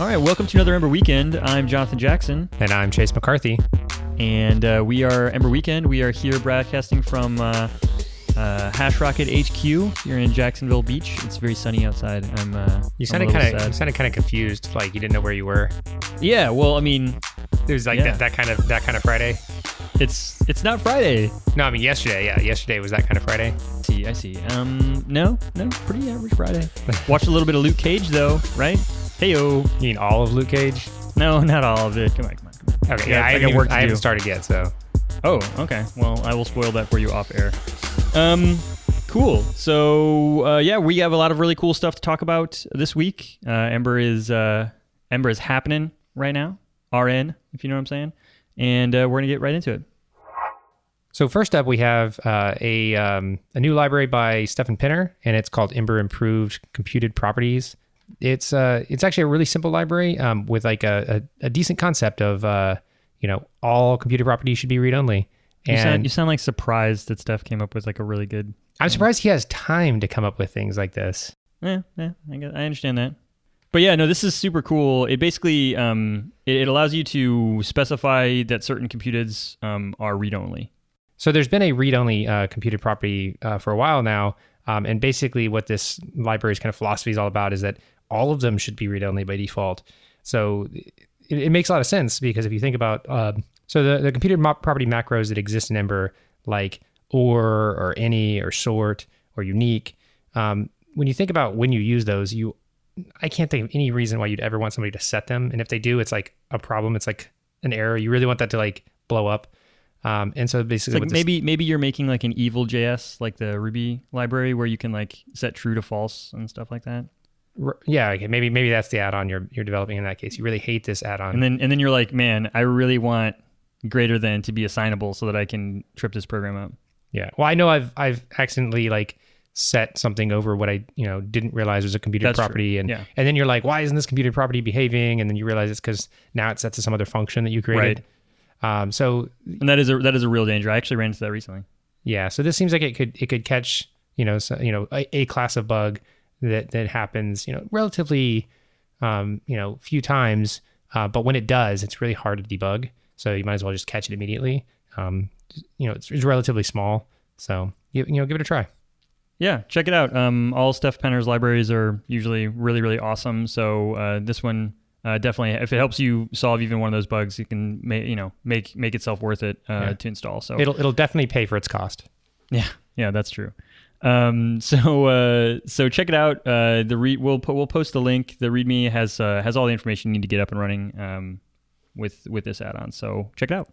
All right, welcome to another Ember Weekend. I'm Jonathan Jackson, And I'm Chase McCarthy. and uh, we are Ember Weekend. We are here broadcasting from uh, uh, Hashrocket HQ here in Jacksonville Beach. It's very sunny outside. I'm. Uh, You sounded kind of you sounded kind of confused, like you didn't know where you were. Yeah, well, I mean, It was like Yeah. that, that kind of that kind of Friday. it's it's not Friday. No, I mean yesterday. Yeah, yesterday was that kind of Friday. I see, I see. Um, no, no, pretty average Friday. Watched a little bit of Luke Cage though, right? Heyo. You mean all of Luke Cage? No, not all of it. Come on, come on, come on. Okay, Yeah, yeah, I I, haven't, even- I haven't started yet, so Oh, okay. Well, I will spoil that for you off air. Um, cool. So, uh, yeah, we have a lot of really cool stuff to talk about this week. Uh, Ember is uh, Ember is happening right now. RN, if you know what I'm saying. And uh, we're gonna get right into it. So first up, we have uh, a um, a new library by Stefan Penner, and it's called Ember Improved Computed Properties. It's uh, it's actually a really simple library um, with like a, a, a decent concept of uh, you know all computed properties should be read only. You And sound you sound like surprised that Steph came up with like a really good. I'm surprised he has time to come up with things like this. Yeah, yeah, I, get, I understand that. But yeah, no, this is super cool. It basically um, it, it allows you to specify that certain computeds um, are read only. So there's been a read-only uh, computed property uh, for a while now, um, and basically what this library's kind of philosophy is all about is that all of them should be read-only by default. So it, it makes a lot of sense because if you think about um so the the computed mo- property macros that exist in Ember, like or or any or sort or unique, um, when you think about when you use those, you I can't think of any reason why you'd ever want somebody to set them, and if they do, it's like a problem. It's like an error. You really want that to like blow up. Um, and so basically, like this- maybe maybe you're making like an evil JS, like the Ruby library, where you can like set true to false and stuff like that. Yeah, okay. Maybe maybe that's the add-on you're you're developing in that case. You really hate this add-on. And then and then you're like, man, I really want greater than to be assignable so that I can trip this program up. yeah. Well, I know I've I've accidentally like set something over what I you know didn't realize was a computed That's true. property, and Yeah. and then you're like, why isn't this computed property behaving? And then you realize it's because now it's set to some other function that you created. Um. So And that is a that is a real danger. I actually ran into that recently. yeah. So this seems like it could it could catch you know so, you know a, a class of bug that that happens you know relatively um you know few times, uh, but when it does, it's really hard to debug. So you might as well just catch it immediately. Um, you know, it's, it's relatively small, so you, you know, give it a try. Yeah, check it out. Um, all Steph Penner's libraries are usually really really awesome. So uh, this one. Uh, definitely, if it helps you solve even one of those bugs, you can make you know make make itself worth it uh, Yeah. to install. So It'll it'll definitely pay for its cost. Yeah, yeah, that's true. Um, so uh, so check it out. Uh, the re- we'll po- we'll post the link. The README has uh, has all the information you need to get up and running um, with with this add-on. So check it out.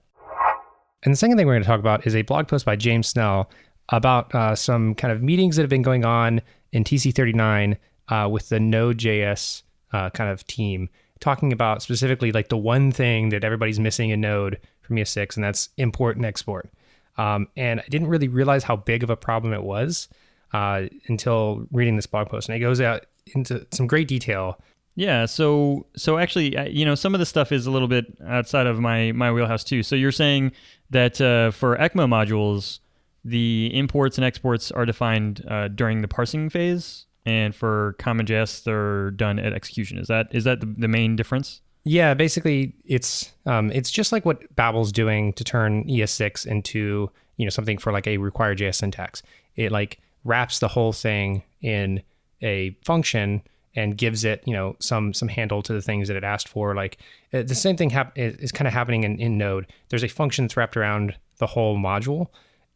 And the second thing we're going to talk about is a blog post by James Snell about uh, some kind of meetings that have been going on in TC39 uh, with the Node.js uh, kind of team, talking about specifically like the one thing that everybody's missing in Node from ES6, and that's import and export. Um, and I didn't really realize how big of a problem it was uh, until reading this blog post. And it goes out into some great detail. Yeah. So so actually, you know, some of the stuff is a little bit outside of my my wheelhouse too. So you're saying that uh, for ECMA modules, the imports and exports are defined uh, during the parsing phase, and for CommonJS, they're done at execution. Is that is that the, the main difference? Yeah, basically, it's um, it's just like what Babel's doing to turn ES6 into you know something for like a RequireJS syntax. It like wraps the whole thing in a function and gives it you know some some handle to the things that it asked for. Like uh, the same thing hap- is, is kind of happening in, in Node. There's a function that's wrapped around the whole module,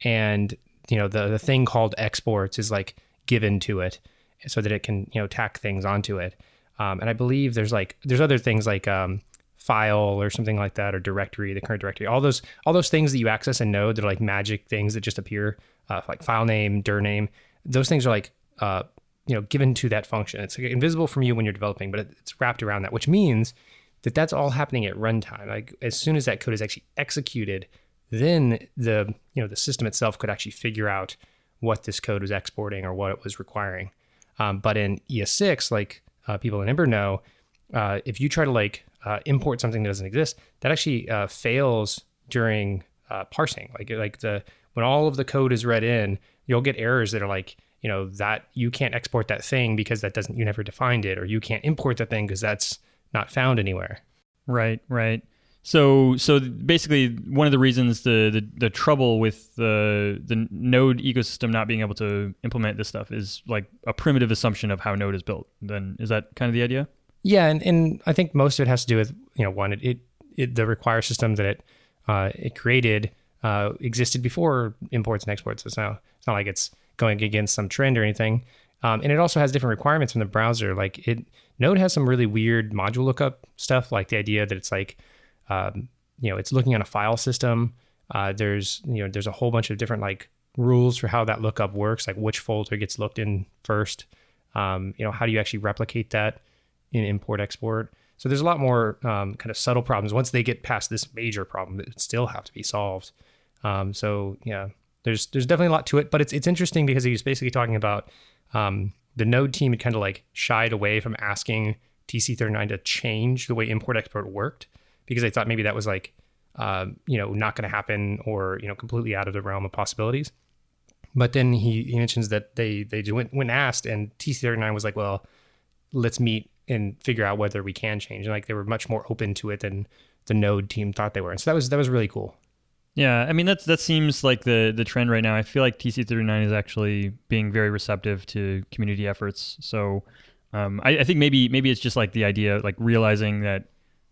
and you know the the thing called exports is like given to it so that it can you know tack things onto it. Um, and I believe there's like there's other things like um, file or something like that or directory, the current directory. All those all those things that you access in Node, they're like magic things that just appear, uh, like file name, dir name. Those things are like uh, you know given to that function. It's like, invisible from you when you're developing, but it's wrapped around that, which means that that's all happening at runtime. Like as soon as that code is actually executed, then the you know the system itself could actually figure out what this code was exporting or what it was requiring. Um, but in ES6, like uh, people in Ember know, uh, if you try to like uh, import something that doesn't exist, that actually uh, fails during uh, parsing. Like like the when all of the code is read in, you'll get errors that are like you know that you can't export that thing because that doesn't you never defined it, or you can't import that thing because that's not found anywhere. Right, right. So, so basically, one of the reasons the, the, the trouble with the the Node ecosystem not being able to implement this stuff is like a primitive assumption of how Node is built. Then is that kind of the idea? Yeah, and, and I think most of it has to do with you know one it, it, it the require system that it uh, it created uh, existed before imports and exports. It's now it's not like it's going against some trend or anything. Um, and it also has different requirements from the browser. Like it, Node has some really weird module lookup stuff, like the idea that it's like, um, you know, it's looking on a file system. Uh, there's, you know, there's a whole bunch of different like rules for how that lookup works, like which folder gets looked in first. Um, you know, how do you actually replicate that in import export? So there's a lot more um, kind of subtle problems once they get past this major problem that still have to be solved. Um, so yeah, there's there's definitely a lot to it, but it's it's interesting because he's basically talking about um, the Node team had kind of like shied away from asking TC39 to change the way import export worked because they thought maybe that was like uh, you know not going to happen or you know completely out of the realm of possibilities. But then he, he mentions that they they went when asked and TC39 was like, well, let's meet and figure out whether we can change. And like they were much more open to it than the Node team thought they were. And so that was that was really cool. Yeah, I mean that's that seems like the the trend right now. I feel like TC39 is actually being very receptive to community efforts. So um, I, I, think maybe maybe it's just like the idea, like realizing that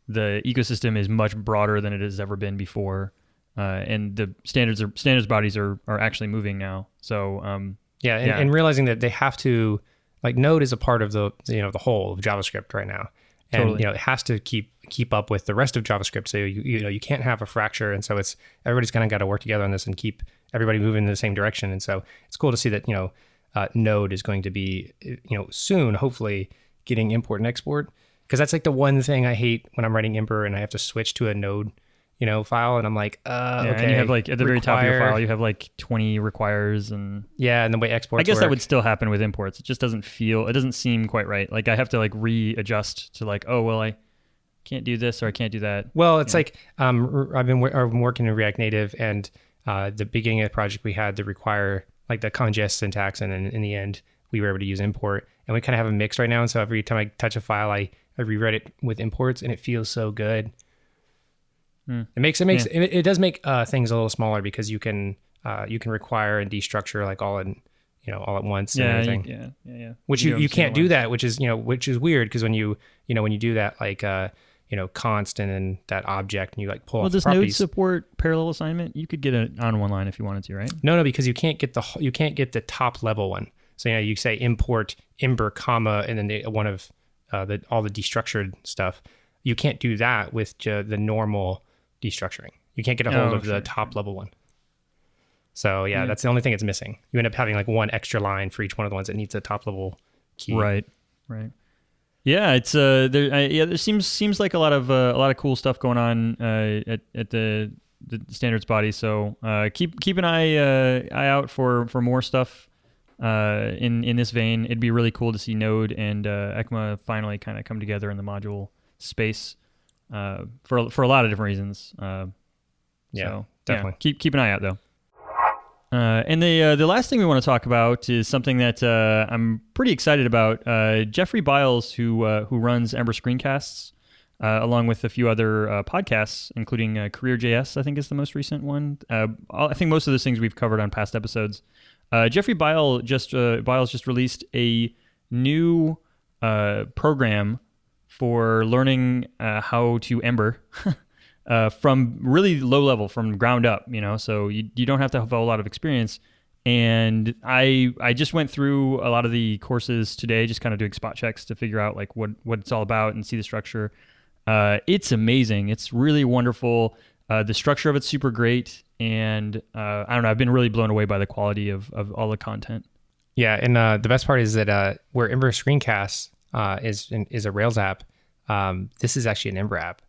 the ecosystem is much broader than it has ever been before, uh, and the standards are standards bodies are are actually moving now. So um, yeah, and, yeah, and realizing that they have to like Node is a part of the you know the whole of JavaScript right now, and totally. you know it has to keep keep up with the rest of JavaScript. So you you know you can't have a fracture, and so it's everybody's kind of got to work together on this and keep everybody moving in the same direction. And so it's cool to see that you know uh, Node is going to be you know soon, hopefully, getting import and export because that's like the one thing I hate when I'm writing Ember and I have to switch to a Node you know, file, and I'm like, uh, yeah, okay. And you have like at the require, very top of your file, you have like 20 requires, and yeah, and the way exports. I guess work. that would still happen with imports. It just doesn't feel, it doesn't seem quite right. Like I have to like readjust to like, oh well, I can't do this or I can't do that. Well, it's like um, I've been I've been working in React Native, and uh, the beginning of the project we had to require like the CommonJS syntax, and then in the end we were able to use import, and we kind of have a mix right now. And so every time I touch a file, I I rewrite it with imports, and it feels so good. Mm. It makes it makes yeah. it, it, does make uh, things a little smaller because you can uh, you can require and destructure like all in you know all at once yeah, and everything. You, yeah, yeah, yeah. Which you, you, you can't do that, which is you know which is weird because when you you know when you do that like uh you know constant and that object and you like pull. Well, does Node support parallel assignment? You could get it on one line if you wanted to, right? No, no, because you can't get the you can't get the top level one. So you know you say import ember comma and then the, one of uh, the all the destructured stuff. You can't do that with the normal destructuring. You can't get a hold oh, of sure. the top level one. So yeah, that's the only thing it's missing. You end up having like one extra line for each one of the ones that needs a top level key. Right. Right. Yeah, it's uh, there. Uh, yeah, there seems seems like a lot of uh, a lot of cool stuff going on uh, at at the the standards body. So uh, keep keep an eye uh, eye out for for more stuff uh, in in this vein. It'd be really cool to see Node and uh, ECMA finally kind of come together in the module space uh, for for a lot of different reasons. Uh, yeah, so, definitely. Yeah, keep keep an eye out though. Uh, and the uh, the last thing we want to talk about is something that uh, I'm pretty excited about. Uh, Jeffrey Biles, who uh, who runs Ember Screencasts, uh, along with a few other podcasts, including Career JS, I think is the most recent one. I think most of those things we've covered on past episodes. Jeffrey Biles just Biles just released a new program for learning uh, how to Ember uh, from really low level, from ground up. You know, so you you don't have to have a lot of experience. And I I just went through a lot of the courses today, just kind of doing spot checks to figure out like what what it's all about and see the structure. Uh, it's amazing. It's really wonderful. Uh, the structure of it's super great, and uh, I don't know. I've been really blown away by the quality of of all the content. Yeah, and uh, the best part is that uh, where Ember Screencasts uh, is is a Rails app. Um, this is actually an Ember app.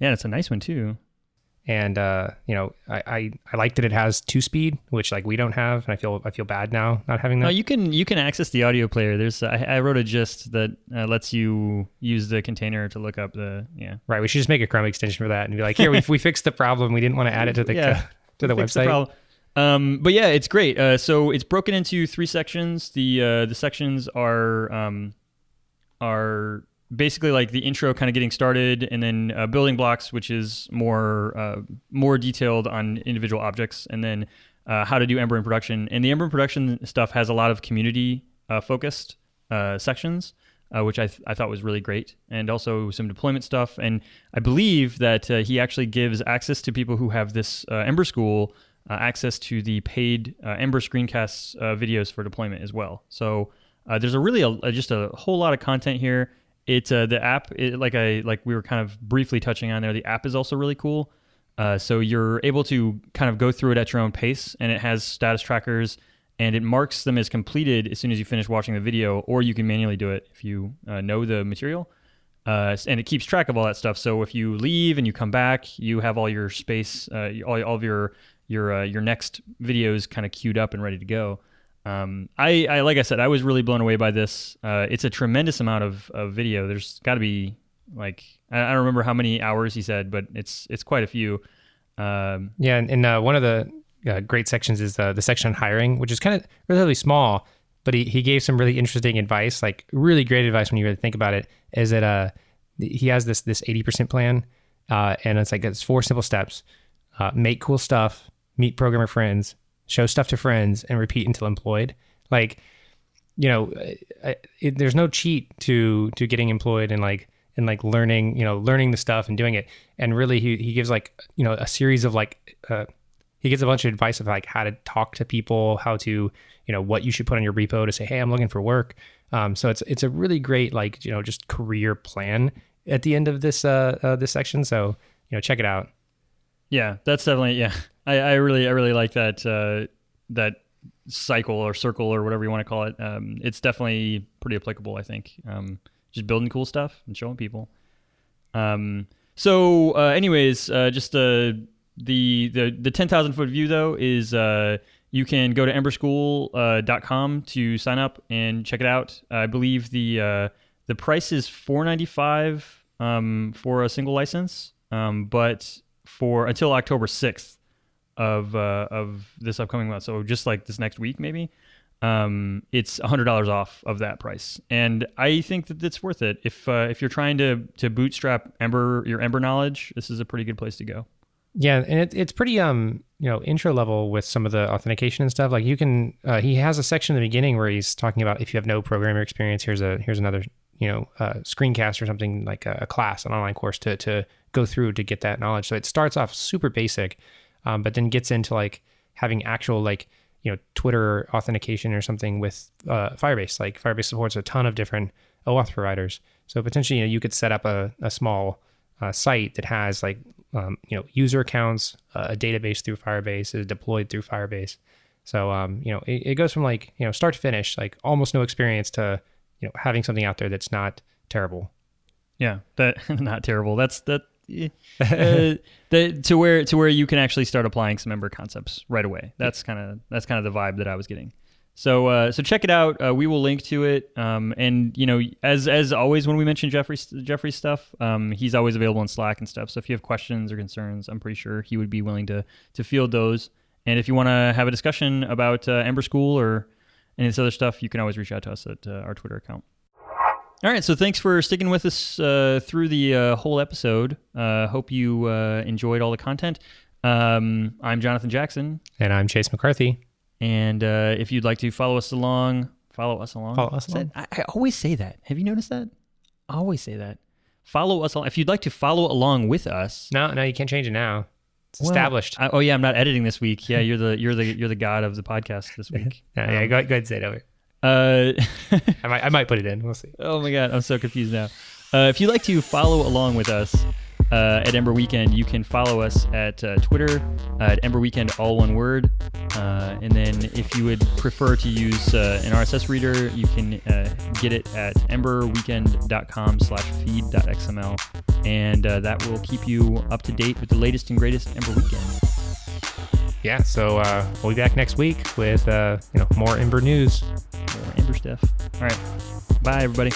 Yeah, it's a nice one too. And uh, you know, I, I, I like that it has two speed, which like we don't have, and I feel I feel bad now not having that. No, you can you can access the audio player. There's I, I wrote a gist that uh, lets you use the container to look up the yeah. Right. We should just make a Chrome extension for that and be like, here we we fixed the problem. We didn't want to add it to the yeah, to the website. The um, but yeah, it's great. Uh, so it's broken into three sections. The uh, the sections are um, are basically like the intro, kind of getting started, and then uh, building blocks, which is more uh, more detailed on individual objects, and then uh, how to do Ember in production. And the Ember in production stuff has a lot of community uh, focused uh, sections. Uh, which I, th- I thought was really great, and also some deployment stuff. And I believe that he actually gives access to people who have this Ember School access to the paid Ember screencasts videos for deployment as well. So there's a really a, just a whole lot of content here. It's the app, it, like I like we were kind of briefly touching on there. The app is also really cool. so you're able to kind of go through it at your own pace, and it has status trackers and it marks them as completed as soon as you finish watching the video, or you can manually do it if you uh, know the material. Uh, and it keeps track of all that stuff. So if you leave and you come back, you have all your space, uh, all, all of your your uh, your next videos kind of queued up and ready to go. Um, I, I, like I said, I was really blown away by this. Uh, it's a tremendous amount of, of video. There's got to be like I, don't remember how many hours he said, but it's it's quite a few. Um, yeah, and, and uh, one of the uh, great sections is the, the section on hiring, which is kind of relatively small, but he, he gave some really interesting advice, like really great advice when you really think about it. Is that uh he has this this eighty percent plan, uh, and it's like it's four simple steps: uh, make cool stuff, meet programmer friends, show stuff to friends, and repeat until employed. Like, you know, it, there's no cheat to to getting employed and like and like learning, you know, learning the stuff and doing it. And really, he he gives like you know a series of like uh, he gives a bunch of advice of like how to talk to people, how to, you know, what you should put on your repo to say, hey, I'm looking for work. Um, so it's it's a really great like you know just career plan at the end of this uh, uh this section. So you know check it out. Yeah, that's definitely yeah. I, I really I really like that uh, that cycle or circle or whatever you want to call it. Um, it's definitely pretty applicable. I think um, just building cool stuff and showing people. Um, so, uh, anyways, uh, just uh, the the the 10,000 foot view though is uh, you can go to emberschool.com uh, to sign up and check it out. I believe the uh, the price is 495 um, for a single license, um, but for until October 6th of uh, of this upcoming month, so just like this next week maybe, um, it's $100 off of that price. And I think that it's worth it. If uh, if you're trying to to bootstrap Ember your Ember knowledge, this is a pretty good place to go. Yeah, and it, it's pretty um you know intro level with some of the authentication and stuff. Like you can, uh, he has a section in the beginning where he's talking about if you have no programmer experience, here's a here's another you know uh, screencast or something like a, a, class, an online course to to go through to get that knowledge. So it starts off super basic, um, but then gets into like having actual like you know Twitter authentication or something with uh, Firebase. Like Firebase supports a ton of different OAuth providers, so potentially you know you could set up a, a small uh, site that has like um, you know user accounts, uh, a database through Firebase is deployed through Firebase. So um, you know it, it, goes from like you know start to finish, like almost no experience to you know having something out there that's not terrible. Yeah, that not terrible. That's that. Uh, the, to where to where you can actually start applying some Ember concepts right away. That's kind of that's kind of the vibe that I was getting. So uh, so check it out. Uh, we will link to it. Um, and you know, as as always, when we mention Jeffrey Jeffrey stuff, um, he's always available in Slack and stuff. So if you have questions or concerns, I'm pretty sure he would be willing to to field those. And if you want to have a discussion about uh, Ember School or any of this other stuff, you can always reach out to us at uh, our Twitter account. All right, so thanks for sticking with us uh, through the uh, whole episode. hope you enjoyed all the content. Um, I'm Jonathan Jackson, and I'm Chase McCarthy. And uh, if you'd like to follow us along, follow us along. Follow us along. I, I, always say that. Have you noticed that? I always say that. Follow us along. If you'd like to follow along with us. No, no, you can't change it now. It's well, established. I, oh yeah, I'm not editing this week. Yeah, you're the you're the you're the god of the podcast this week. yeah, um, yeah, go, go ahead and say it over. Uh, I might I might put it in. We'll see. Oh my god, I'm so confused now. Uh, if you'd like to follow along with us, uh, at Ember Weekend. You can follow us at uh, Twitter uh, at Ember Weekend, all one word. Uh, and then if you would prefer to use uh, an RSS reader, you can uh, get it at emberweekend.com slash feed.xml. And that will keep you up to date with the latest and greatest Ember Weekend. Yeah, so we'll be back next week with you know more Ember news. Ember stuff. All right. Bye, everybody.